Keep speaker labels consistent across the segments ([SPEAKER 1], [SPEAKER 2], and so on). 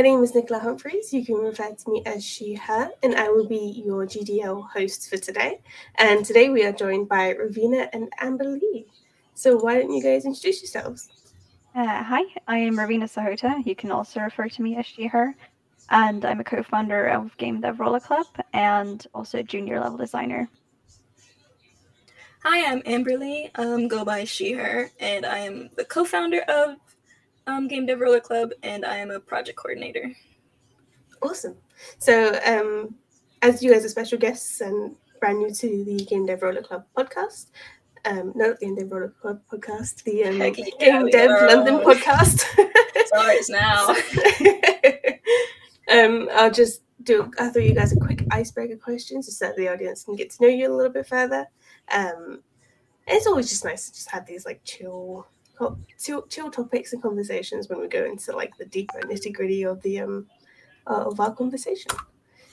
[SPEAKER 1] my name is Nicola Humphreys. You can refer to me as she, her, and I will be your GDL host for today. And today we are joined by Ravina and Amberly. So why don't you guys introduce yourselves?
[SPEAKER 2] Uh, hi, I am Ravina Sahota. You can also refer to me as she, her. And I'm a co founder of Game Dev Roller Club and also a junior level designer.
[SPEAKER 3] Hi, I'm Amberly. Um, go by she, her, and I am the co-founder of um, Game Dev Roller Club, and I am a project coordinator.
[SPEAKER 1] Awesome. So, um, as you guys are special guests and brand new to the Game Dev Roller Club podcast, um, no, the Game Dev Roller Club podcast, the um, yeah, Game Dev London podcast.
[SPEAKER 3] Sorry, it's now.
[SPEAKER 1] um, I'll just do. I throw you guys a quick icebreaker questions so that the audience can get to know you a little bit further. Um, it's always just nice to just have these like chill, chill, chill topics and conversations when we go into like the deeper nitty gritty of the um uh, of our conversation.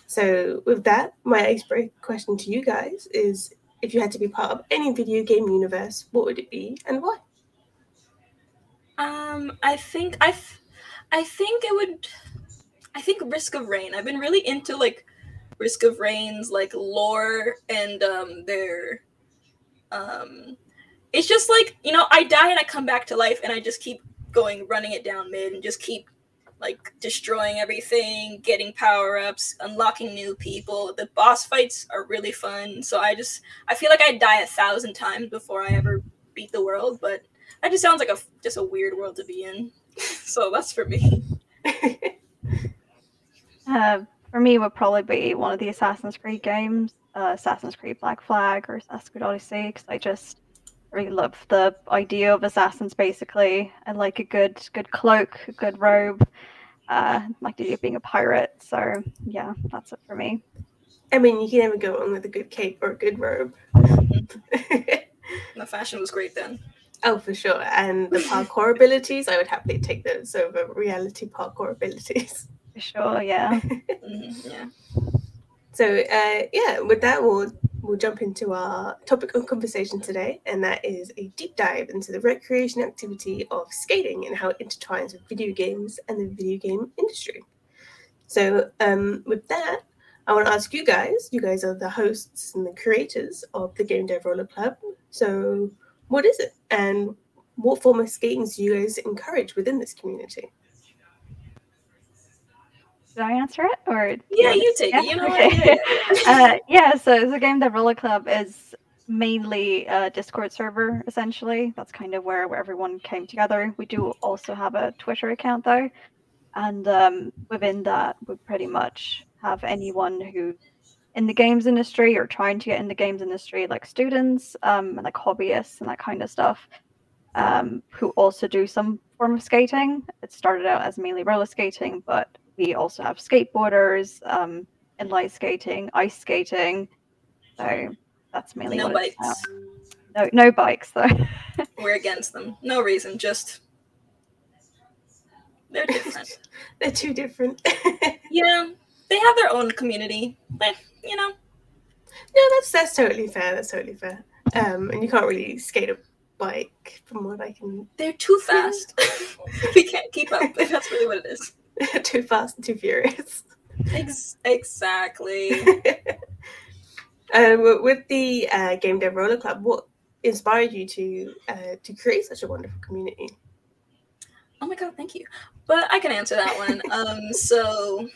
[SPEAKER 1] So with that, my icebreaker question to you guys is: If you had to be part of any video game universe, what would it be and why?
[SPEAKER 3] Um, I think I, I think it would. I think Risk of Rain. I've been really into like Risk of Rain's like lore and um their um, it's just like you know, I die and I come back to life, and I just keep going, running it down mid, and just keep like destroying everything, getting power ups, unlocking new people. The boss fights are really fun. So I just I feel like I die a thousand times before I ever beat the world, but that just sounds like a just a weird world to be in. so that's for me.
[SPEAKER 2] uh, for me, it would probably be one of the Assassin's Creed games uh, Assassin's Creed Black Flag or Assassin's Creed Odyssey because I just really love the idea of assassins. Basically, I like a good good cloak, a good robe. Uh, like the idea of being a pirate. So yeah, that's it for me.
[SPEAKER 1] I mean, you can never go wrong with a good cape or a good robe.
[SPEAKER 3] the fashion was great then.
[SPEAKER 1] Oh, for sure. And the parkour abilities, I would happily take those over reality parkour abilities.
[SPEAKER 2] For sure, yeah.
[SPEAKER 3] mm-hmm, yeah.
[SPEAKER 1] So uh, yeah, with that we'll we'll jump into our topic of conversation today, and that is a deep dive into the recreation activity of skating and how it intertwines with video games and the video game industry. So um, with that, I want to ask you guys. You guys are the hosts and the creators of the Game Dev Roller Club. So what is it, and what form of skating do you guys encourage within this community?
[SPEAKER 2] Should I answer it or?
[SPEAKER 3] Yeah, you take yeah? it. You know okay.
[SPEAKER 2] uh, yeah, so the game dev roller club is mainly a Discord server essentially. That's kind of where, where everyone came together. We do also have a Twitter account though, and um, within that, we pretty much have anyone who in the games industry or trying to get in the games industry, like students, um, and like hobbyists and that kind of stuff, um, who also do some form of skating. It started out as mainly roller skating, but we also have skateboarders, um, inline skating, ice skating. So that's mainly
[SPEAKER 3] no bikes.
[SPEAKER 2] No, no bikes though.
[SPEAKER 3] We're against them. No reason. Just they're different.
[SPEAKER 1] they're too different.
[SPEAKER 3] yeah, they have their own community. But, you know.
[SPEAKER 1] No, that's that's totally fair. That's totally fair. Um, and you can't really skate a bike, from what I can.
[SPEAKER 3] They're too fast. we can't keep up. That's really what it is.
[SPEAKER 1] too fast and too furious.
[SPEAKER 3] Ex- exactly.
[SPEAKER 1] um, with the uh, Game Dev Roller Club, what inspired you to uh, to create such a wonderful community?
[SPEAKER 3] Oh my god, thank you. But I can answer that one. um, so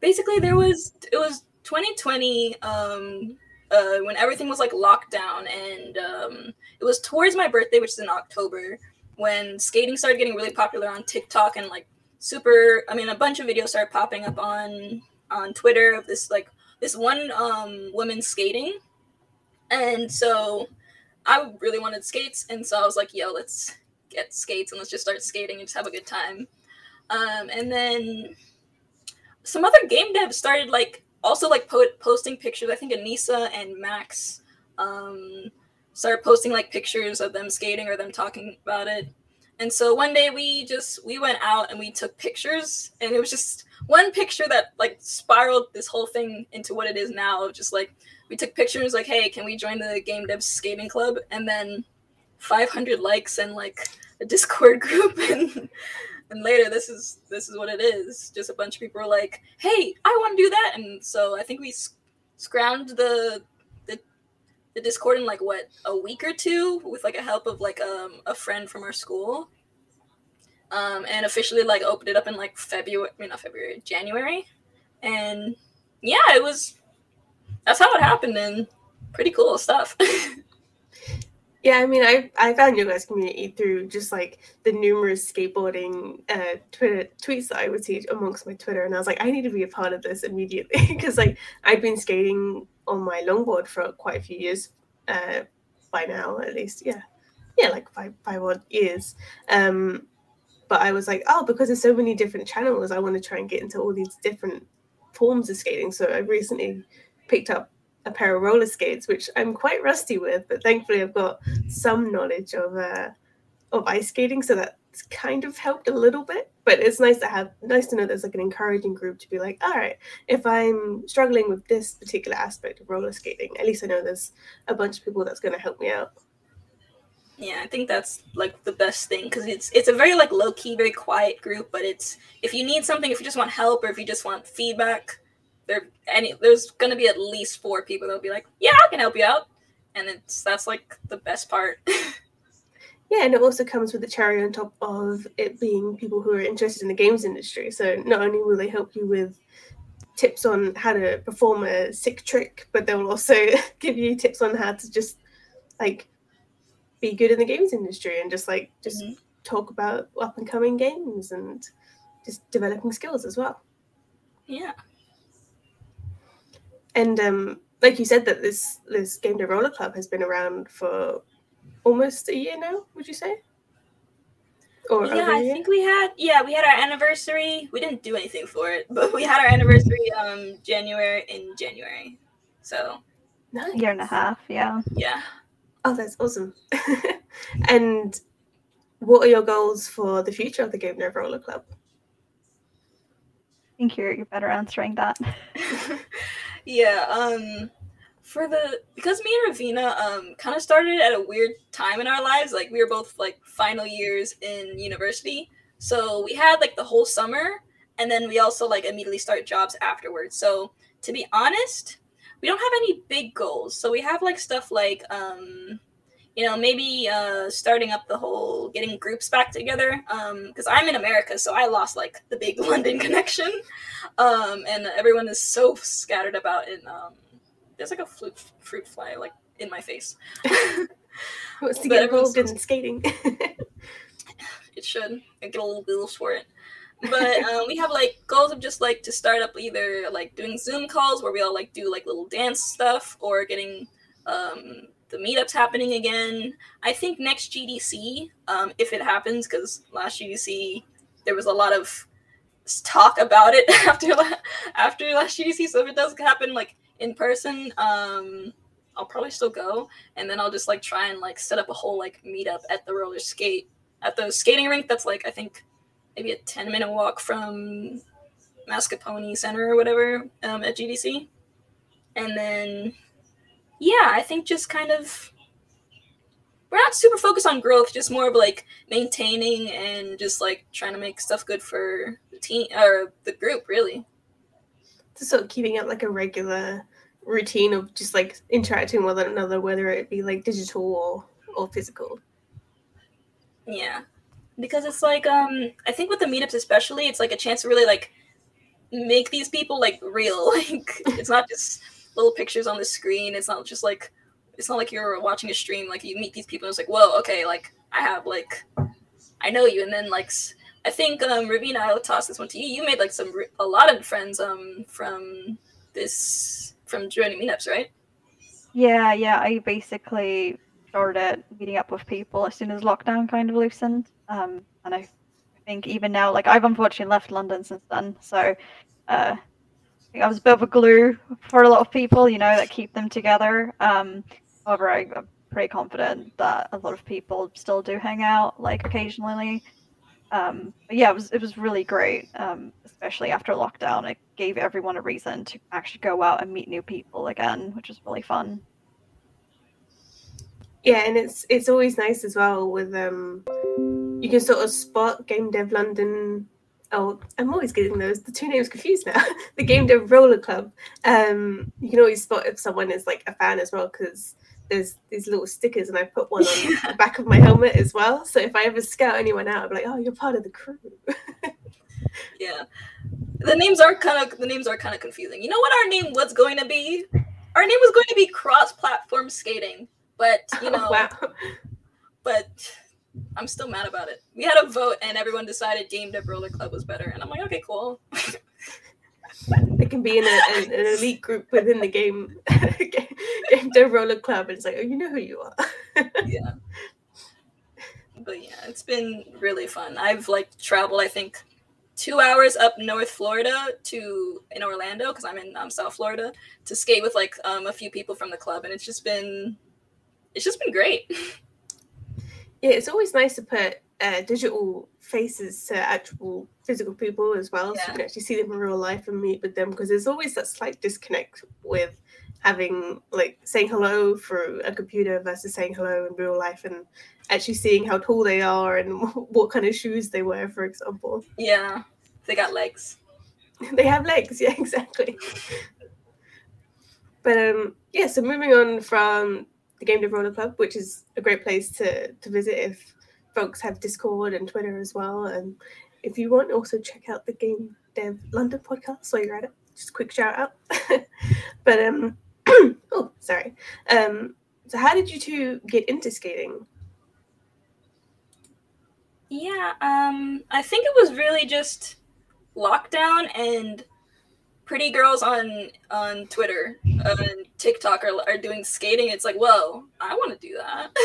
[SPEAKER 3] basically, there was it was 2020 um, uh, when everything was like locked down, and um, it was towards my birthday, which is in October, when skating started getting really popular on TikTok and like super i mean a bunch of videos started popping up on on twitter of this like this one um woman skating. And so i really wanted skates and so i was like yo let's get skates and let's just start skating and just have a good time. Um and then some other game devs started like also like po- posting pictures. I think anissa and max um started posting like pictures of them skating or them talking about it and so one day we just we went out and we took pictures and it was just one picture that like spiraled this whole thing into what it is now. Just like we took pictures like hey can we join the game dev skating club? And then 500 likes and like a discord group. And and later this is this is what it is. Just a bunch of people are like, "Hey, I want to do that," and so I think we sc- scrounged the the Discord in like what a week or two with like a help of like um a friend from our school, um, and officially like opened it up in like February, I mean not February, January, and yeah, it was that's how it happened and pretty cool stuff.
[SPEAKER 1] Yeah, I mean, I I found your guys' community through just like the numerous skateboarding uh, Twitter tweets that I would see amongst my Twitter, and I was like, I need to be a part of this immediately because like I'd been skating on my longboard for quite a few years uh, by now, at least. Yeah, yeah, like five five odd years. Um, but I was like, oh, because there's so many different channels, I want to try and get into all these different forms of skating. So I recently picked up a pair of roller skates, which I'm quite rusty with, but thankfully I've got some knowledge of uh, of ice skating, so that's kind of helped a little bit. But it's nice to have nice to know there's like an encouraging group to be like, all right, if I'm struggling with this particular aspect of roller skating, at least I know there's a bunch of people that's going to help me out.
[SPEAKER 3] Yeah, I think that's like the best thing because it's it's a very like low key, very quiet group. But it's if you need something, if you just want help or if you just want feedback, there any there's gonna be at least four people that'll be like, yeah, I can help you out, and it's that's like the best part.
[SPEAKER 1] yeah, and it also comes with the cherry on top of it being people who are interested in the games industry. So not only will they help you with tips on how to perform a sick trick, but they will also give you tips on how to just like be good in the games industry and just like just mm-hmm. talk about up and coming games and just developing skills as well.
[SPEAKER 3] Yeah.
[SPEAKER 1] And um, like you said, that this this Game Dev Roller Club has been around for almost a year now. Would you say?
[SPEAKER 3] Or yeah, I think we had yeah we had our anniversary. We didn't do anything for it, but we had our anniversary um January in January. So
[SPEAKER 2] nice. year and a half, yeah.
[SPEAKER 3] Yeah.
[SPEAKER 1] Oh, that's awesome. and what are your goals for the future of the Game Dev Roller Club?
[SPEAKER 2] I think you're you're better answering that.
[SPEAKER 3] yeah, um for the because me and Ravina um kind of started at a weird time in our lives. Like we were both like final years in university. So we had like the whole summer and then we also like immediately start jobs afterwards. So to be honest, we don't have any big goals. So we have like stuff like um you know maybe uh starting up the whole getting groups back together um because i'm in america so i lost like the big london connection um and everyone is so scattered about in um there's like a fruit fruit fly like in my face
[SPEAKER 1] what's to get involved in skating
[SPEAKER 3] it should I get a little bills for it but um, we have like goals of just like to start up either like doing zoom calls where we all like do like little dance stuff or getting um the meetups happening again. I think next GDC, um, if it happens, because last GDC there was a lot of talk about it after after last GDC. So if it does happen like in person, um, I'll probably still go, and then I'll just like try and like set up a whole like meetup at the roller skate at the skating rink. That's like I think maybe a ten minute walk from Moscone Center or whatever um, at GDC, and then yeah, I think just kind of we're not super focused on growth, just more of like maintaining and just like trying to make stuff good for the team or the group, really.
[SPEAKER 1] So keeping up like a regular routine of just like interacting with one another, whether it be like digital or or physical.
[SPEAKER 3] Yeah, because it's like um, I think with the meetups especially, it's like a chance to really like make these people like real. Like it's not just little pictures on the screen. It's not just like it's not like you're watching a stream. Like you meet these people, and it's like, whoa, okay, like I have like I know you, and then like I think um Ravina, I'll toss this one to you. You made like some a lot of friends um from this from joining meetups, right?
[SPEAKER 2] Yeah, yeah. I basically started meeting up with people as soon as lockdown kind of loosened. Um, and I think even now, like I've unfortunately left London since then, so uh, I I was a bit of a glue for a lot of people, you know, that keep them together. Um, however, I, am pretty confident that a lot of people still do hang out, like occasionally. Um, yeah, it was it was really great, um, especially after lockdown. It gave everyone a reason to actually go out and meet new people again, which was really fun.
[SPEAKER 1] Yeah, and it's it's always nice as well with um you can sort of spot Game Dev London. Oh, I'm always getting those the two names confused now. the Game Dev Roller Club. Um, you can always spot if someone is like a fan as well because there's these little stickers, and I put one on the back of my helmet as well. So if I ever scout anyone out, I'm like, oh, you're part of the crew.
[SPEAKER 3] yeah, the names are kind of the names are kind of confusing. You know what our name was going to be? Our name was going to be cross-platform skating, but you know,
[SPEAKER 1] Oh, wow.
[SPEAKER 3] but I'm still mad about it. We had a vote, and everyone decided Game Dev Roller Club was better, and I'm like, okay, cool.
[SPEAKER 1] They can be in a, an, an elite group within the game game, game Dev Roller Club, and it's like, oh, you know who you are.
[SPEAKER 3] yeah. But yeah, it's been really fun. I've like traveled, I think, two hours up North Florida to in Orlando because I'm in um, South Florida to skate with like um, a few people from the club, and it's just been, it's just been great.
[SPEAKER 1] Yeah, it's always nice to put uh, digital faces to actual physical people as well, so you can actually see them in real life and meet with them. Because there's always that slight disconnect with having like saying hello through a computer versus saying hello in real life and actually seeing how tall they are and what kind of shoes they wear, for example.
[SPEAKER 3] yeah, they got legs.
[SPEAKER 1] they have legs, yeah, exactly. But um, yeah, so moving on from the Game Dev Roller Club, which is a great place to to visit if folks have Discord and Twitter as well. And if you want, also check out the Game Dev London podcast while you're at it. Just quick shout out. but um, oh, sorry. Um, so how did you two get into skating?
[SPEAKER 3] Yeah, um, I think it was really just lockdown and pretty girls on on Twitter and TikTok are, are doing skating. It's like, whoa, I want to do that.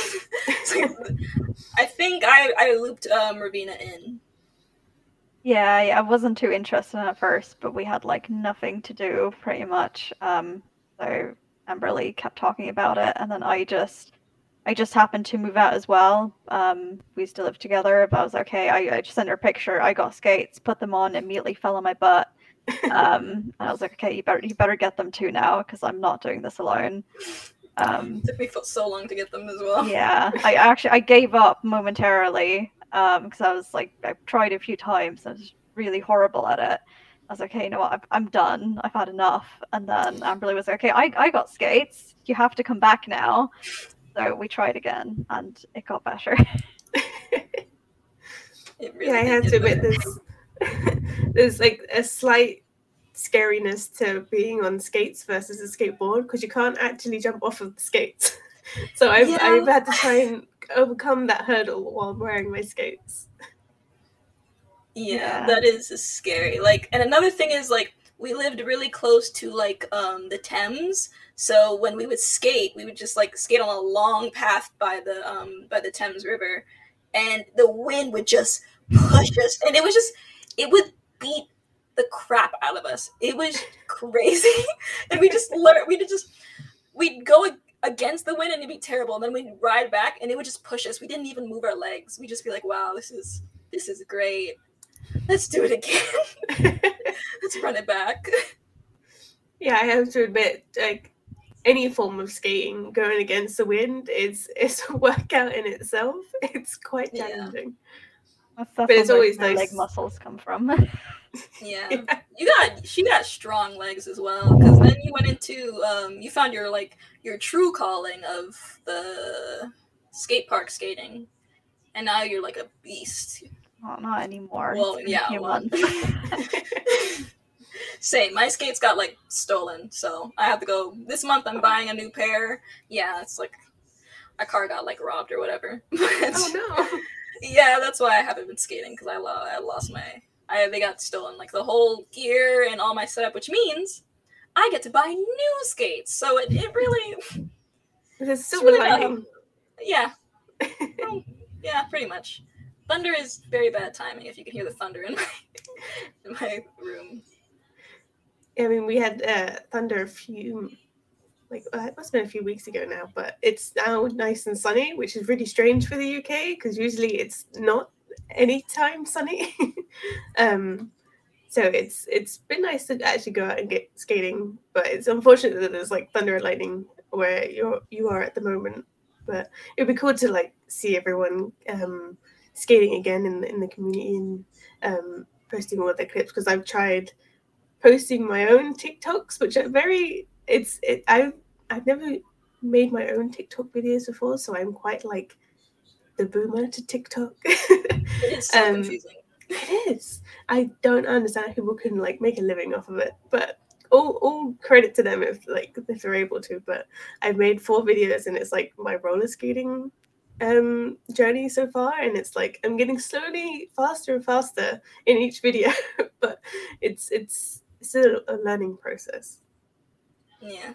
[SPEAKER 3] Like- I think I I looped um, Ravina in.
[SPEAKER 2] Yeah, I wasn't too interested in at first, but we had like nothing to do pretty much. Um, so Amberly kept talking about it, and then I just, I just happened to move out as well. Um, we used to live together, but I was okay. I, I just sent her a picture. I got skates, put them on, immediately fell on my butt. Um, and I was like, okay, you better, you better get them too now, because I'm not doing this alone. Um,
[SPEAKER 3] It took me for so long to get them as well.
[SPEAKER 2] yeah, I actually I gave up momentarily um because I was like I tried a few times. I was really horrible at it. I was like, okay, you know what? I'm, I'm done. I've had enough. And then Amberly was like, okay, I, I got skates. You have to come back now. So we tried again, and it got better.
[SPEAKER 3] It really
[SPEAKER 1] yeah, I
[SPEAKER 3] did
[SPEAKER 1] have to admit
[SPEAKER 3] better.
[SPEAKER 1] there's like a slight scariness to being on skates versus a skateboard because you can't actually jump off of the skates. So I've
[SPEAKER 3] Yeah.
[SPEAKER 1] I've had to try and overcome that hurdle while wearing my skates.
[SPEAKER 3] Yeah,
[SPEAKER 2] Yeah.
[SPEAKER 3] that is scary. Like, and another thing is like we lived really close to like um the Thames, so when we would skate, we would just like skate on a long path by the um by the Thames River, and the wind would just push us, and it was just it would beat the crap out of us. It was crazy, and we just learned we would just we'd go against the wind and it'd be terrible, and then we'd ride back and it would just push us. We didn't even move our legs. We'd just be like, wow, this is this is great. Let's do it again. Let's run it back.
[SPEAKER 1] yeah, I have to admit, like any form of skating going against the wind is is a workout in itself. It's quite challenging.
[SPEAKER 2] That's
[SPEAKER 1] But it's always
[SPEAKER 2] my leg
[SPEAKER 1] nice.
[SPEAKER 2] muscles come from.
[SPEAKER 3] Yeah.
[SPEAKER 1] Yeah.
[SPEAKER 3] You got she got strong legs as well cuz then you went into um you found your like your true calling of the skate park skating. And now you're like a beast.
[SPEAKER 2] oh, not anymore.
[SPEAKER 3] Well,
[SPEAKER 2] a
[SPEAKER 3] yeah, well. Same. My skates got like stolen, so I have to go this month I'm buying a new pair. Yeah, it's like my car got like robbed or whatever.
[SPEAKER 1] Oh no.
[SPEAKER 3] Yeah, that's why I haven't been skating because I, lo- I lost my. I they got stolen like the whole gear and all my setup, which means I get to buy new skates. So it, it really,
[SPEAKER 1] a silver
[SPEAKER 3] really
[SPEAKER 1] lining.
[SPEAKER 3] yeah, well, yeah, pretty much. Thunder is very bad timing. If you can hear the thunder in my in my room.
[SPEAKER 1] I mean, we had uh, thunder a few, like uh, it must have been a few weeks ago now, but it's now nice and sunny, which is really strange for the UK because usually it's not anytime sunny. um, so it's it's been nice to actually go out and get skating, but it's unfortunate that there's like thunder and lightning where you're you are at the moment. But it'd be cool to like see everyone um, skating again in the, in the community and um, posting all of their clips because I've tried posting my own TikToks, which are very it's it I've I've never made my own TikTok videos before, so I'm quite like the boomer to TikTok.
[SPEAKER 3] It is so
[SPEAKER 1] Um,
[SPEAKER 3] confusing.
[SPEAKER 1] It is. I don't understand how people can like make a living off of it, but all all credit to them if like if they're able to. But I've made four videos and it's like my roller skating um journey so far and it's like I'm getting slowly faster and faster in each video, but it's it's it's a, a learning process.
[SPEAKER 3] Yeah.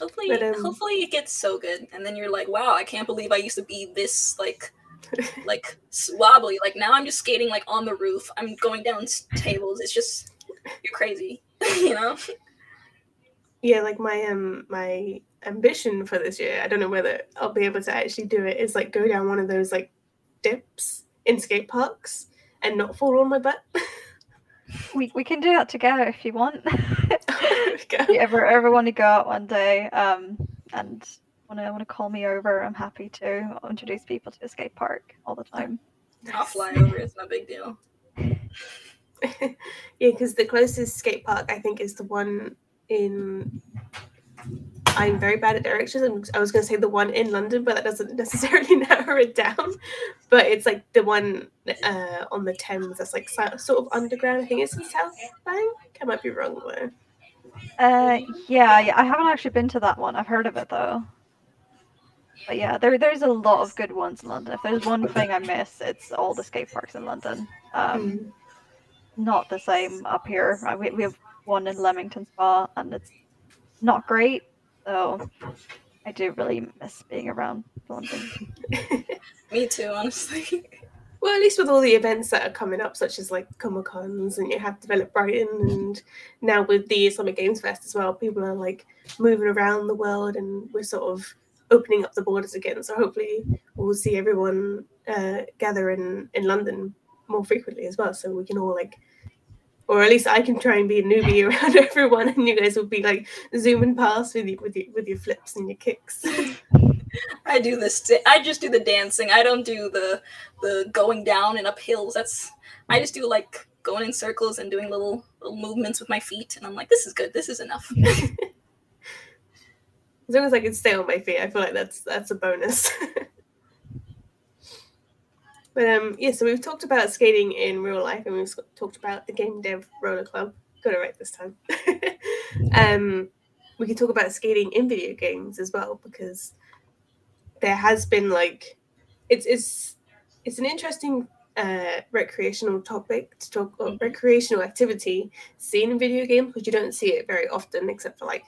[SPEAKER 3] Hopefully,
[SPEAKER 1] But, um,
[SPEAKER 3] hopefully it gets so good, and then you're like, "Wow, I can't believe I used to be this like, like wobbly. Like now I'm just skating like on the roof. I'm going down tables. It's just you're crazy, you know."
[SPEAKER 1] yeah like my um my ambition for this year i don't know whether i'll be able to actually do it is like go down one of those like dips in skate parks and not fall on my butt
[SPEAKER 2] We we can do that together if you want.
[SPEAKER 1] There
[SPEAKER 2] if you ever ever want to go out one day, um, and want to want to call me over, I'm happy to. I'll introduce people to the skate park all the time.
[SPEAKER 3] I'll fly over. It's no big deal.
[SPEAKER 1] yeah because the closest skate park i think is the one in i'm very bad at directions i was going to say the one in london but that doesn't necessarily narrow it down but it's like the one uh on the thames that's like sort of underground i think it's in south bank i might be wrong though
[SPEAKER 2] Uh, yeah, yeah. I haven't actually been to that one. I've heard of it though. But yeah, there there's a lot of good ones in London. If there's one thing I miss, it's all the skate parks in London. Um,
[SPEAKER 1] Mm.
[SPEAKER 2] not the same up here. Uh, We we have one in Leamington Spa, and it's not great. So I do really miss being around London.
[SPEAKER 3] Me too, honestly.
[SPEAKER 1] Well, at least with all the events that are coming up, such as like Comic Cons, and you have Develop Brighton, and now with the Islamic Games Fest as well, people are like moving around the world, and we're sort of opening up the borders again. So hopefully, we'll see everyone uh, gather in in London more frequently as well, so we can all like, or at least I can try and be a newbie around everyone, and you guys will be like zooming past with you, with your with your flips and your kicks.
[SPEAKER 3] I do this. I just do the dancing. I don't do the the going down and up hills. That's I just do like going in circles and doing little little movements with my feet. And I'm like, this is good. This is enough.
[SPEAKER 1] As long as I can stay on my feet, I feel like that's that's a bonus. But um, yeah, so we've talked about skating in real life, and we've talked about the Game Dev Roller Club. Got it right this time. um, we could talk about skating in video games as well because there has been like it's it's it's an interesting uh, recreational topic to talk or
[SPEAKER 3] Mhm.
[SPEAKER 1] recreational activity seen in video games because you don't see it very often except for like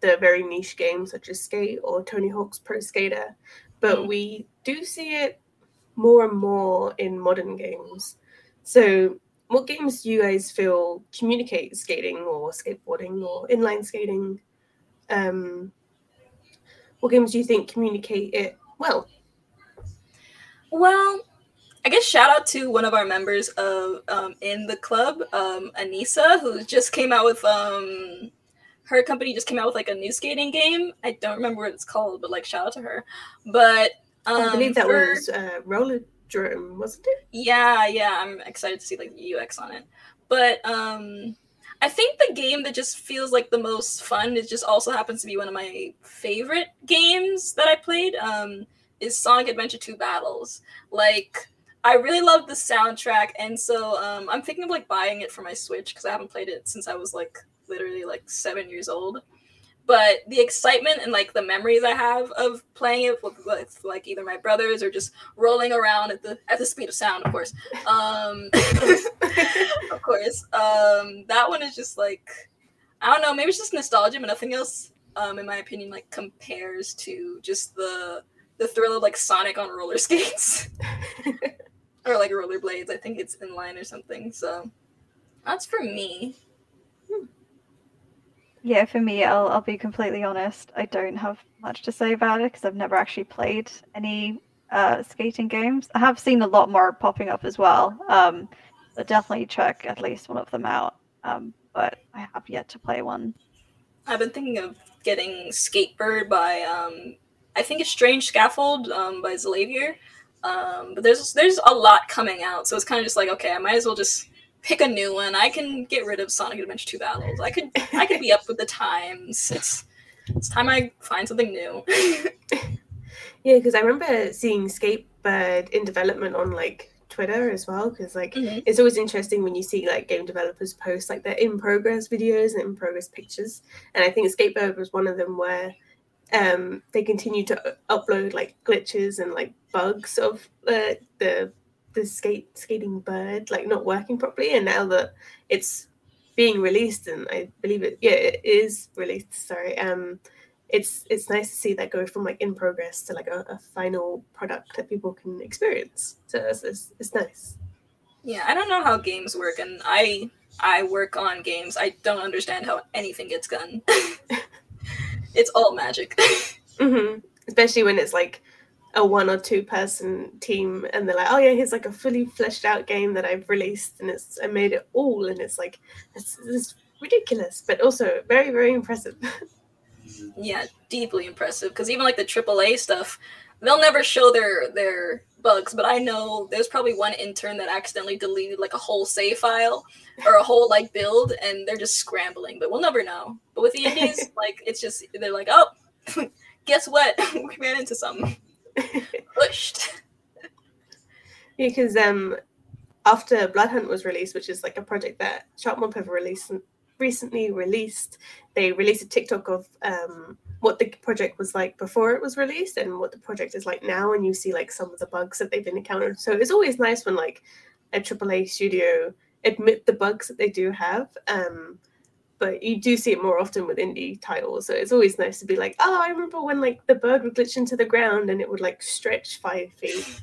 [SPEAKER 1] the very niche games such as Skate or Tony Hawk's Pro Skater, but
[SPEAKER 3] Mm.
[SPEAKER 1] we do see it more and more in modern games. So, what games do you guys feel communicate skating or skateboarding or inline skating? Um, what games do you think communicate it well?
[SPEAKER 3] Well, I guess shout out to one of our members of um, in the club, um, Anissa, who just came out with um, her company just came out with like a new skating game. I don't remember what it's called, but like shout out to her. But um,
[SPEAKER 1] I believe that
[SPEAKER 3] for-
[SPEAKER 1] was uh, Roller Drone, wasn't it?
[SPEAKER 3] yeah, yeah, I'm excited to see like the UX on it. But um I think the game that just feels like the most fun, it just also happens to be one of my favorite games that I played, um, is Sonic Adventure 2 Battles. Like I really love the soundtrack, and so um, I'm thinking of like buying it for my Switch because I haven't played it since I was like literally like seven years old. But the excitement and like the memories I have of playing it with, with like either my brothers or just rolling around at the at the speed of sound, of course. Um, of course. Um, that one is just like I don't know. Maybe it's just nostalgia, but nothing else, um, in my opinion, like compares to just the the thrill of like Sonic on roller skates or like rollerblades. I think it's in line or something. So that's for me.
[SPEAKER 2] Yeah, for me, I'll I'll be completely honest. I don't have much to say about it because I've never actually played any uh, skating games. I have seen a lot more popping up as well. Um, so definitely check at least one of them out. Um, but I have yet to play one.
[SPEAKER 3] I've been thinking of getting Skatebird by um, I think it's Strange Scaffold um, by Xalavier. Um, but there's there's a lot coming out, so it's kind of just like okay, I might as well just pick a new one. I can get rid of Sonic Adventure 2 battles. I could I could be up with the times. It's it's time I find something new.
[SPEAKER 1] yeah, because I remember seeing Skatebird in development on like Twitter as well, because like mm-hmm. it's always interesting when you see like game developers post like their in progress videos and in progress pictures. And I think Skatebird was one of them where um, they continue to upload like glitches and like bugs of uh, the the skate skating bird like not working properly and now that it's being released and i believe it yeah it is released sorry um it's it's nice to see that go from like in progress to like a, a final product that people can experience. So it's, it's, it's nice.
[SPEAKER 3] Yeah i don't know how games work and i i work on games. I don't understand how anything gets done. It's all magic.
[SPEAKER 1] Mm-hmm. especially when it's like a one or two person team and they're like oh yeah here's like a fully fleshed out game that i've released and it's i made it all and it's like it's, it's ridiculous but also very very impressive.
[SPEAKER 3] Yeah deeply impressive because even like the aaa stuff they'll never show their their bugs but i know there's probably one intern that accidentally deleted like a whole save file or a whole like build and they're just scrambling but we'll never know. But with the indies like it's just they're like oh guess what? We ran into something pushed.
[SPEAKER 1] because um, after Blood Hunt was released, which is like a project that Sharkmob have released recently released, they released a TikTok of um, what the project was like before it was released and what the project is like now, and you see like some of the bugs that they've been encountered. So it's always nice when like a AAA studio admit the bugs that they do have. Um, but you do see it more often with indie titles. So it's always nice to be like, oh, I remember when like the bird would glitch into the ground and it would like stretch five feet,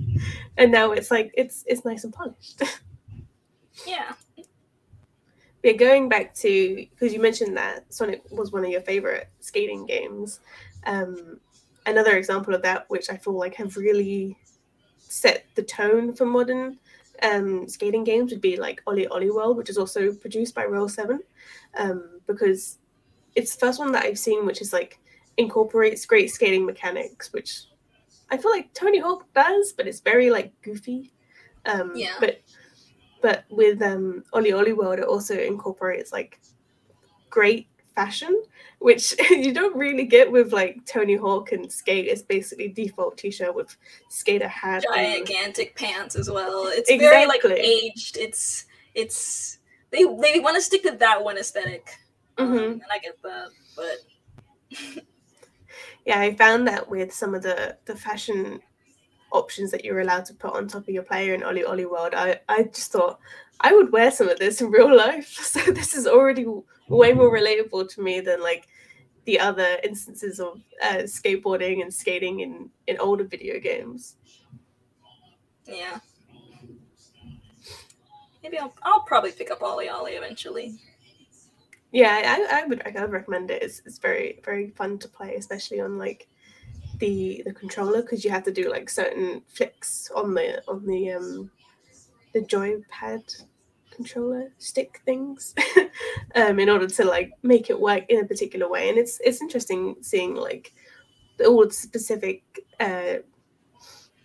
[SPEAKER 1] and now it's like it's it's nice and polished.
[SPEAKER 3] yeah.
[SPEAKER 1] Yeah, going back to because you mentioned that Sonic was one of your favorite skating games. Um, another example of that, which I feel like have really set the tone for modern um, skating games would be like OlliOlli World, which is also produced by Roll Seven, um, because it's the first one that I've seen which is like incorporates great skating mechanics, which I feel like Tony Hawk does, but it's very like goofy. Um, yeah. But but with um, OlliOlli World, it also incorporates like great fashion, which you don't really get with like Tony Hawk and skate. It's basically default t-shirt with skater hat,
[SPEAKER 3] gigantic and... pants as well. It's exactly. very like aged. It's it's they they want to stick to that one esthetic um, mm-hmm. and I get that, but
[SPEAKER 1] yeah, I found that with some of the the fashion options that you're allowed to put on top of your player in OlliOlli World, I I just thought I would wear some of this in real life. So this is already way more relatable to me than like the other instances of uh, skateboarding and skating in in older video games.
[SPEAKER 3] Yeah. Maybe I'll I'll probably pick up OlliOlli eventually.
[SPEAKER 1] Yeah, I, I would I would recommend it. It's, it's very very fun to play, especially on like the the controller because you have to do like certain flicks on the on the um the joypad controller stick things um, in order to like make it work in a particular way. And it's it's interesting seeing like the all the specific uh,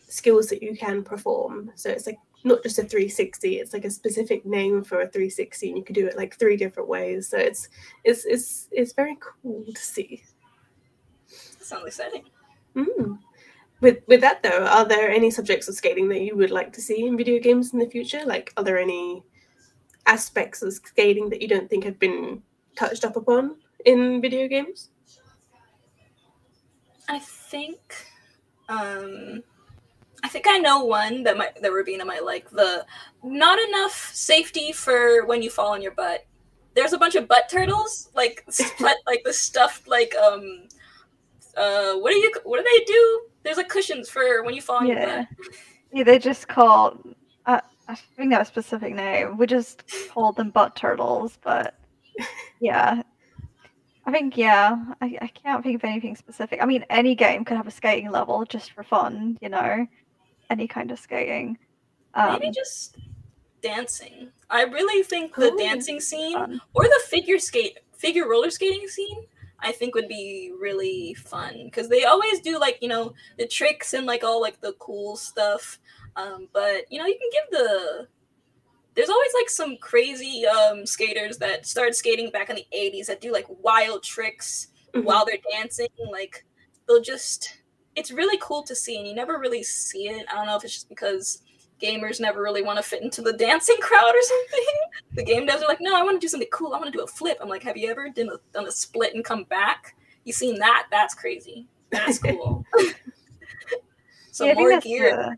[SPEAKER 1] skills that you can perform. So it's like not just a 360 it's like a specific name for a 360 and you can do it like three different ways so it's it's it's it's very cool to see
[SPEAKER 3] sounds exciting
[SPEAKER 1] mm. with with that though are there any subjects of skating that you would like to see in video games in the future like are there any aspects of skating that you don't think have been touched up upon in video games?
[SPEAKER 3] I think um I think I know one that might that Ravina might like. The not enough safety for when you fall on your butt. There's a bunch of butt turtles, like like the stuffed like um uh what do you what do they do? There's like cushions for when you fall yeah.
[SPEAKER 2] Yeah, they just call uh, I think that a specific name. We just called them butt turtles, but yeah. I think yeah, I, I can't think of anything specific. I mean any game could have a skating level just for fun, you know. Any kind of skating.
[SPEAKER 3] Um, Maybe just dancing. I really think the dancing scene fun. or the figure skate figure roller skating scene I think would be really fun because they always do like you know the tricks and like all like the cool stuff. Um, but you know you can give the there's always like some crazy um, skaters that started skating back in the 80s that do like wild tricks mm-hmm. while they're dancing. Like they'll just it's really cool to see and you never really see it. I don't know if it's just because gamers never really want to fit into the dancing crowd or something. The game devs are like, no, I want to do something cool. I want to do a flip. I'm like, have you ever done a, done a split and come back? You seen that? That's crazy. That's cool.
[SPEAKER 2] so yeah, more gear.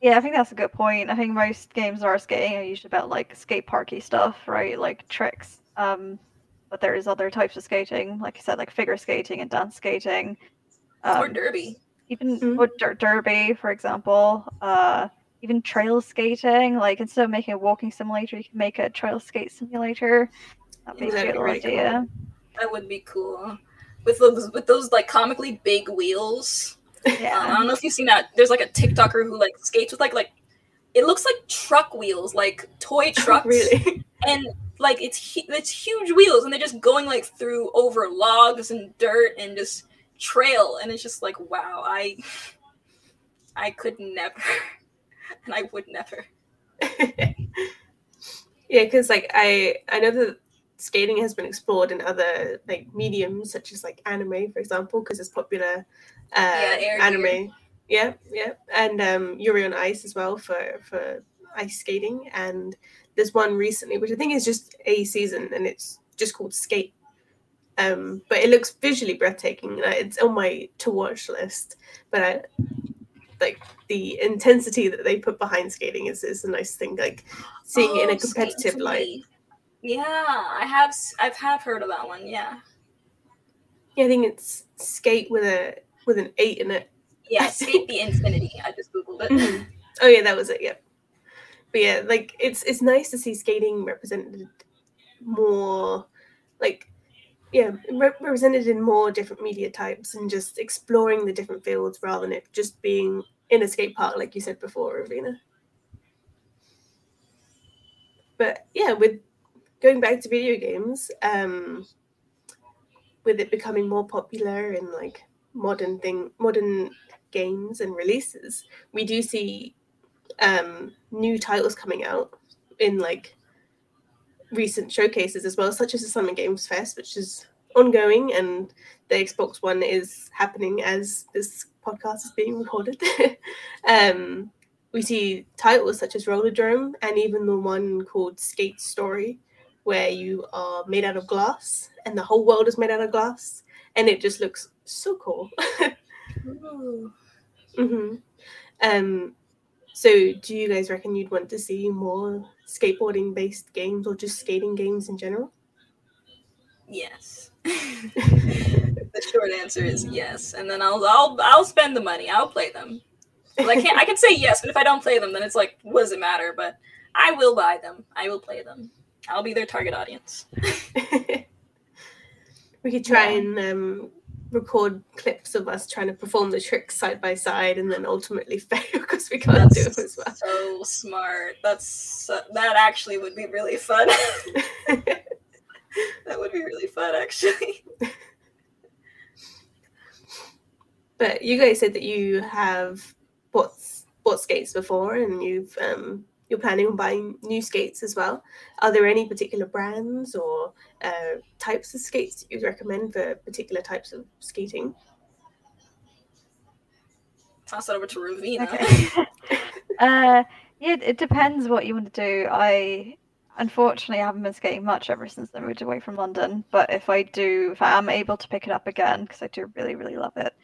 [SPEAKER 2] yeah, I think that's a good point. I think most games are skating are usually about like skate parky stuff, right? Like tricks. Um, but there is other types of skating, like I said, like figure skating and dance skating.
[SPEAKER 3] Um, or derby.
[SPEAKER 2] Even mm-hmm. der- derby, for example. Uh, even trail skating. Like instead of making a walking simulator, you can make a trail skate simulator.
[SPEAKER 3] That'd be a good idea. Cool. That would be cool. With those with those like comically big wheels. Yeah. Um, I don't know if you've seen that. There's like a TikToker who like skates with like like it looks like truck wheels, like toy trucks.
[SPEAKER 1] really?
[SPEAKER 3] And like it's it's huge wheels, and they're just going like through over logs and dirt and just trail, and it's just like wow, I I could never. and I would never.
[SPEAKER 1] yeah, because like I I know that skating has been explored in other like mediums such as like anime, for example, because it's popular uh, yeah, anime. Gear. Yeah, yeah, and um, Yuri on Ice as well for for ice skating. And there's one recently, which I think is just a season, and it's just called Skate. Um, but it looks visually breathtaking. It's on my to watch list. But I, like the intensity that they put behind skating is, is a nice thing like seeing oh, it in a oh, competitive light.
[SPEAKER 3] yeah i have i've have heard of that one yeah.
[SPEAKER 1] Yeah i think it's skate with a with an eight in it.
[SPEAKER 3] Yeah SK8 the Infinity. I just googled it.
[SPEAKER 1] Mm-hmm. oh yeah that was it yeah but yeah like it's it's nice to see skating represented more like yeah represented in more different media types and just exploring the different fields rather than it just being in a skate park, like you said before, Ravina. But yeah, with going back to video games, um, with it becoming more popular in like modern thing, modern games and releases, we do see um, new titles coming out in like recent showcases as well, such as the Summer Games Fest, which is ongoing, and the Xbox One is happening as this podcast is being recorded. um, we see titles such as Rollerdrome and even the one called Skate Story, where you are made out of glass and the whole world is made out of glass, and it just looks so cool. mm-hmm. um, so, do you guys reckon you'd want to see more skateboarding based games or just skating games in general?
[SPEAKER 3] Yes. the short answer is yes, and then I'll I'll I'll spend the money. I'll play them. I can't. I can say yes, but if I don't play them, then it's like, what does it matter? But I will buy them. I will play them. I'll be their target audience.
[SPEAKER 1] we could try yeah. and um, record clips of us trying to perform the tricks side by side, and then ultimately fail because we can't That's do it as well.
[SPEAKER 3] So smart. That's uh, that actually would be really fun. that would be really fun, actually.
[SPEAKER 1] but you guys said that you have bought bought skates before, and you've um, you're planning on buying new skates as well. Are there any particular brands or uh, types of skates that you'd recommend for particular types of skating?
[SPEAKER 3] Toss it over to Ravina. Okay.
[SPEAKER 2] uh, yeah, it depends what you want to do. I Unfortunately, I haven't been skating much ever since I moved away from London. But if I do, if I am able to pick it up again, because I do really, really love it,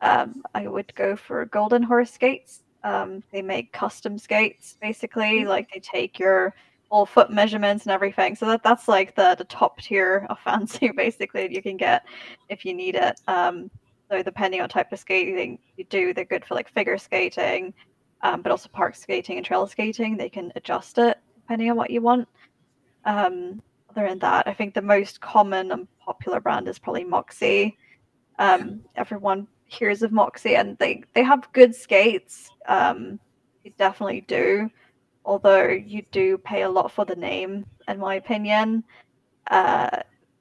[SPEAKER 2] um, I would go for Golden Horse skates. Um, they make custom skates, basically. Mm-hmm. Like they take your all foot measurements and everything. So that that's like the the top tier of fancy, basically, you can get if you need it. Um, so depending on type of skating you do, they're good for like figure skating, um, but also park skating and trail skating. They can adjust it depending on what you want. Um, other than that, I think the most common and popular brand is probably Moxi. Um, everyone hears of Moxi, and they they have good skates. Um, they definitely do, although you do pay a lot for the name, in my opinion. Uh,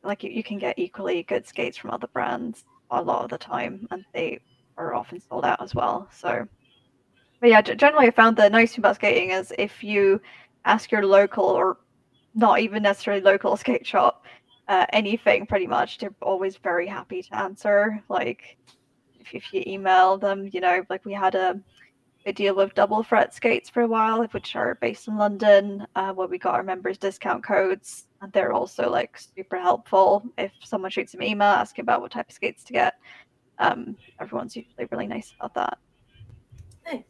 [SPEAKER 2] like you, you can get equally good skates from other brands a lot of the time, and they are often sold out as well. So, but yeah, generally I found the nice thing about skating is if you ask your local or not even necessarily local skate shop uh, anything, pretty much, they're always very happy to answer. Like if, if you email them, you know, like we had a deal with double fret skates for a while, which are based in London, uh, where we got our members discount codes, and they're also like super helpful. If someone shoots an email asking about what type of skates to get, um, everyone's usually really nice about that.
[SPEAKER 1] Nice.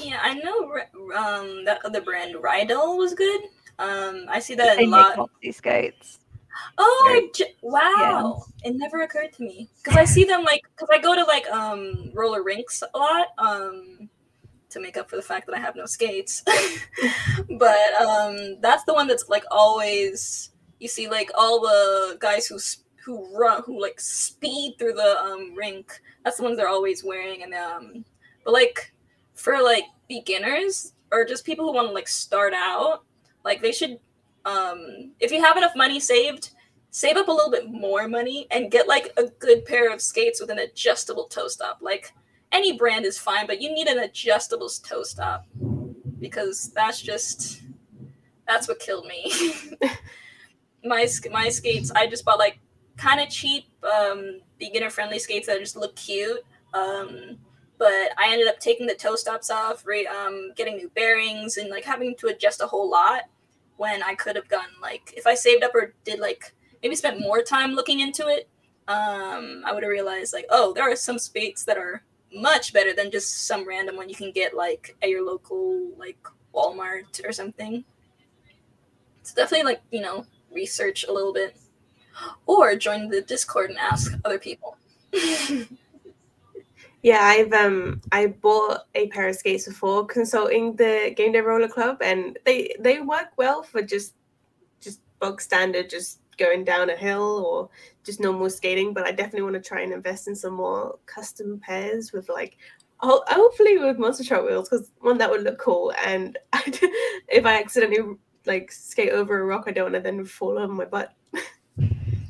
[SPEAKER 3] Yeah, I know um, that other brand Riedell was good. Um, I see that
[SPEAKER 2] they
[SPEAKER 3] a lot.
[SPEAKER 2] These skates.
[SPEAKER 3] Oh wow! Yeah. It never occurred to me because I see them like because I go to like um roller rinks a lot um to make up for the fact that I have no skates. but um that's the one that's like always you see like all the guys who who run who like speed through the um rink. That's the ones they're always wearing and um but like for like beginners or just people who want to like start out, like they should um, if you have enough money saved, save up a little bit more money and get like a good pair of skates with an adjustable toe stop. Like any brand is fine, but you need an adjustable toe stop because that's just that's what killed me. my my skates, I just bought like kind of cheap um, beginner friendly skates that just look cute. Um, but I ended up taking the toe stops off, re- um, getting new bearings, and like having to adjust a whole lot when I could have gone like if I saved up or did like maybe spent more time looking into it, um, I would have realized like oh there are some spates that are much better than just some random one you can get like at your local like Walmart or something. It's definitely like you know research a little bit, or join the Discord and ask other people.
[SPEAKER 1] Yeah, I've um I bought a pair of skates before consulting the Game Dev Roller Club, and they they work well for just just bog standard, just going down a hill or just normal skating. But I definitely want to try and invest in some more custom pairs with like hopefully with monster truck wheels because one that would look cool. And if I accidentally like skate over a rock, I don't want to then fall over my butt.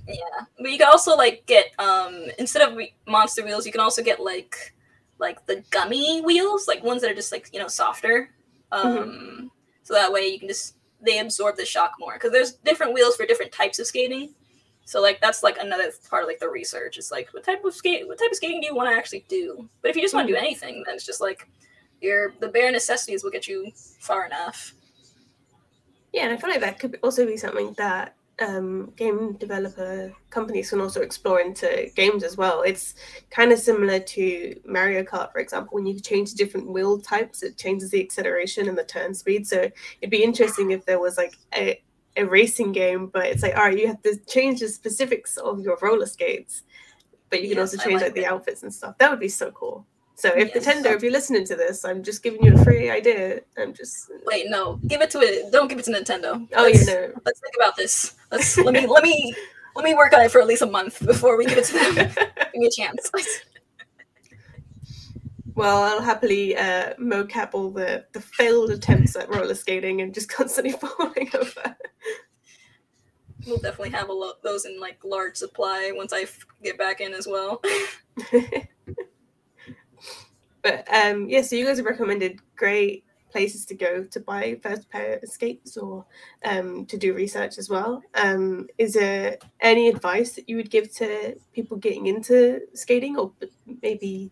[SPEAKER 3] Yeah, but you can also like get um instead of monster wheels, you can also get like like the gummy wheels, like ones that are just like you know softer. Mm-hmm. Um, mm-hmm. so that way you can just they absorb the shock more because there's different wheels for different types of skating. So like that's like another part of like the research. It's like what type of skate, what type of skating do you want to actually do? But if you just want to do mm-hmm. anything, then it's just like your the bare necessities will get you far enough.
[SPEAKER 1] Yeah, and I feel like that could also be something that um, game developer companies can also explore into games as well. It's kind of similar to Mario Kart, for example, when you change different wheel types, it changes the acceleration and the turn speed. So it'd be interesting if there was like a, a racing game, but it's like, all right, you have to change the specifics of your roller skates, but you can yes, also change like, like the outfits and stuff. That would be so cool. So if yes. Nintendo, if you're listening to this, I'm just giving you a free idea. I'm just
[SPEAKER 3] wait, no, give it to it. Don't give it to Nintendo.
[SPEAKER 1] Oh, let's, you know.
[SPEAKER 3] Let's think about this. Let's let me let me let me work on it for at least a month before we give it to them. give me a chance.
[SPEAKER 1] well, I'll happily uh, mocap all the the failed attempts at roller skating and just constantly falling over.
[SPEAKER 3] We'll definitely have a lot those in like large supply once I f- get back in as well.
[SPEAKER 1] But um, yeah, so you guys have recommended great places to go to buy first pair of skates or um, to do research as well. Um, is there any advice that you would give to people getting into skating or maybe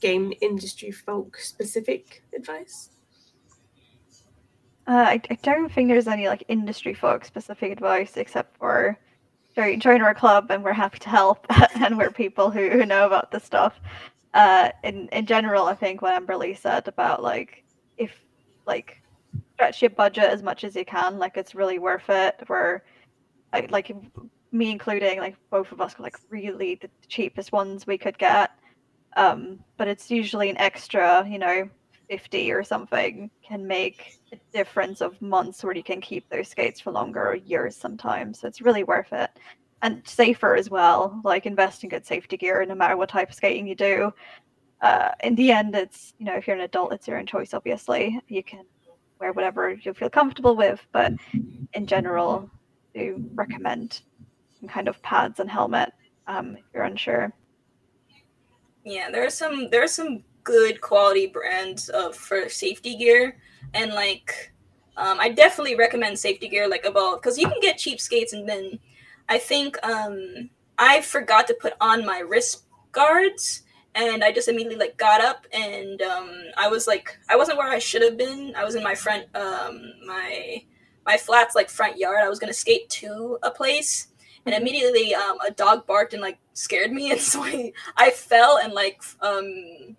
[SPEAKER 1] game industry folk specific advice?
[SPEAKER 2] Uh, I, I don't think there's any like industry folk specific advice except for join, join our club and we're happy to help and we're people who, who know about this stuff uh in in general i think what amberly said about like if like stretch your budget as much as you can like it's really worth it. Where like, like me including like both of us like really the cheapest ones we could get. Um but it's usually an extra you know 50 or something can make a difference of months where you can keep those skates for longer or years sometimes. So it's really worth it and safer as well. Like invest in good safety gear, no matter what type of skating you do. Uh, in the end, it's you know if you're an adult, it's your own choice. Obviously, you can wear whatever you feel comfortable with, but in general, do recommend some kind of pads and helmet um, if you're unsure.
[SPEAKER 3] Yeah, there are some there are some good quality brands of for safety gear, and like um, I definitely recommend safety gear like about because you can get cheap skates and then I think um, I forgot to put on my wrist guards and I just immediately like got up and um, I was like I wasn't where I should have been. I was in my front um, my my flats like front yard. I was gonna skate to a place and mm-hmm. immediately um, a dog barked and like scared me and so I, I fell and like um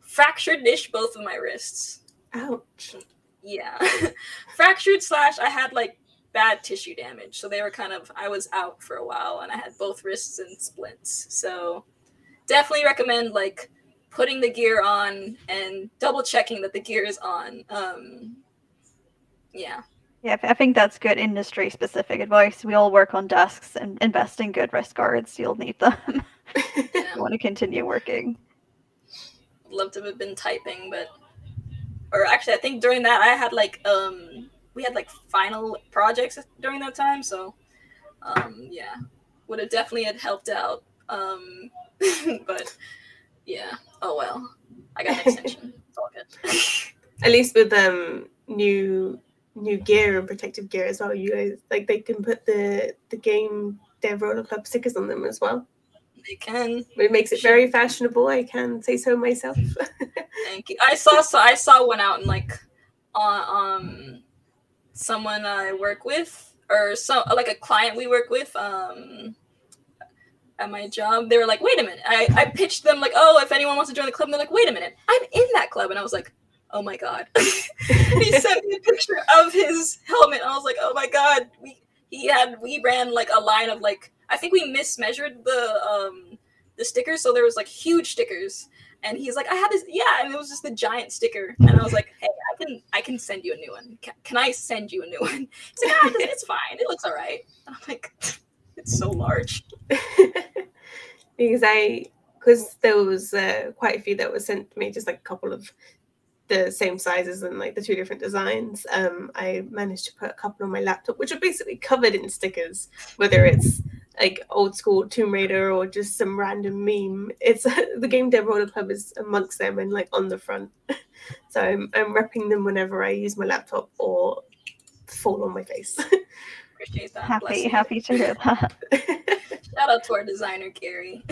[SPEAKER 3] fractured ish both of my wrists
[SPEAKER 1] ouch
[SPEAKER 3] yeah fractured slash i had like bad tissue damage so they were kind of i was out for a while and i had both wrists and splints so definitely recommend like putting the gear on and double checking that the gear is on um yeah
[SPEAKER 2] yeah, I think that's good industry specific advice. We all work on desks and invest in good wrist guards. You'll need them. you want to continue working.
[SPEAKER 3] Love to have been typing, but or actually I think during that I had like um we had like final projects during that time, so um yeah. Would have definitely had helped out. Um but yeah. Oh well. I got an extension. it's all good.
[SPEAKER 1] At least with um new new gear and protective gear as well. You guys like they can put the the game Dev Roller Club stickers on them as well.
[SPEAKER 3] They can.
[SPEAKER 1] It makes it very fashionable. I can say so myself.
[SPEAKER 3] Thank you. I saw so I saw one out in like on um someone I work with or some like a client we work with um at my job they were like wait a minute I, I pitched them like oh if anyone wants to join the club and they're like wait a minute i'm in that club and i was like oh my god. he sent me a picture of his helmet. And I was like, oh my god. We he had we ran like a line of like I think we mismeasured the um the stickers, so there was like huge stickers. And he's like, I had this, yeah, and it was just the giant sticker. And I was like, hey, I can, I can send you a new one. Can, can I send you a new one? He's like, ah, it's fine. It looks all right. And I'm like, it's so large.
[SPEAKER 1] because I, because there was uh, quite a few that were sent to me, just like a couple of the same sizes and like the two different designs. Um, I managed to put a couple on my laptop, which are basically covered in stickers, whether it's like old school Tomb Raider or just some random meme. It's the Game Dev Roller Club is amongst them and like on the front. so I'm, I'm repping them whenever I use my laptop or fall on my face.
[SPEAKER 3] Appreciate that.
[SPEAKER 2] Happy, happy to hear that.
[SPEAKER 3] Shout out to our designer, Gary.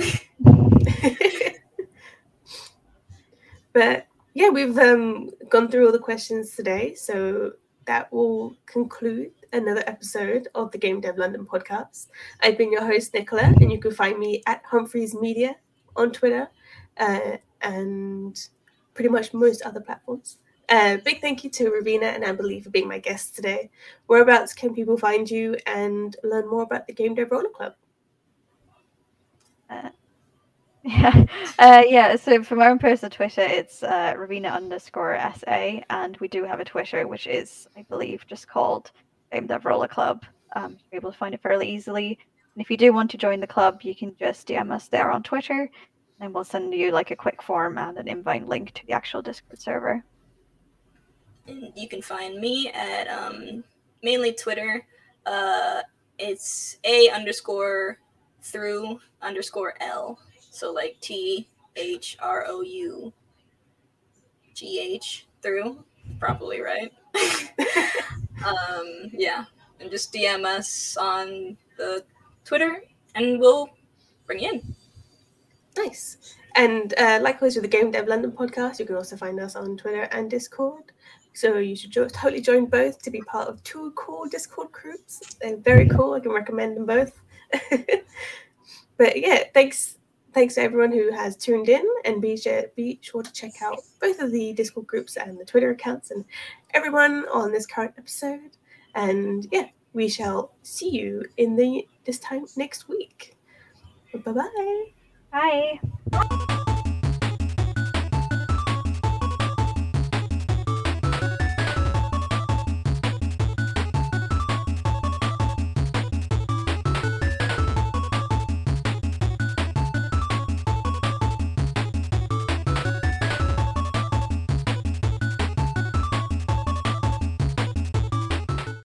[SPEAKER 1] but yeah, we've um, gone through all the questions today. So that will conclude another episode of the Game Dev London podcast. I've been your host, Nicola, and you can find me at Humphreys Media on Twitter uh, and pretty much most other platforms. Uh, big thank you to Ravina and Amberly for being my guests today. Whereabouts can people find you and learn more about the Game Dev Roller Club?
[SPEAKER 2] Uh, yeah, uh, yeah. So for my own personal Twitter, it's uh, Ravina underscore SA, and we do have a Twitter which is, I believe, just called Game Dev Roller Club. Um, you're able to find it fairly easily. And if you do want to join the club, you can just DM us there on Twitter, and we'll send you like a quick form and an invite link to the actual Discord server.
[SPEAKER 3] You can find me at um, mainly Twitter. Uh, it's a underscore through underscore L so like T H R O U G H through, probably right. um, yeah, and just DM us on the Twitter, and we'll bring you in.
[SPEAKER 1] Nice. And uh, likewise with the Game Dev London podcast, you can also find us on Twitter and Discord. So you should jo- totally join both to be part of two cool Discord groups. They're very cool. I can recommend them both. but yeah, thanks thanks to everyone who has tuned in and be sure, be sure to check out both of the Discord groups and the Twitter accounts and everyone on this current episode. And yeah, we shall see you in the this time next week. Bye-bye.
[SPEAKER 2] Bye.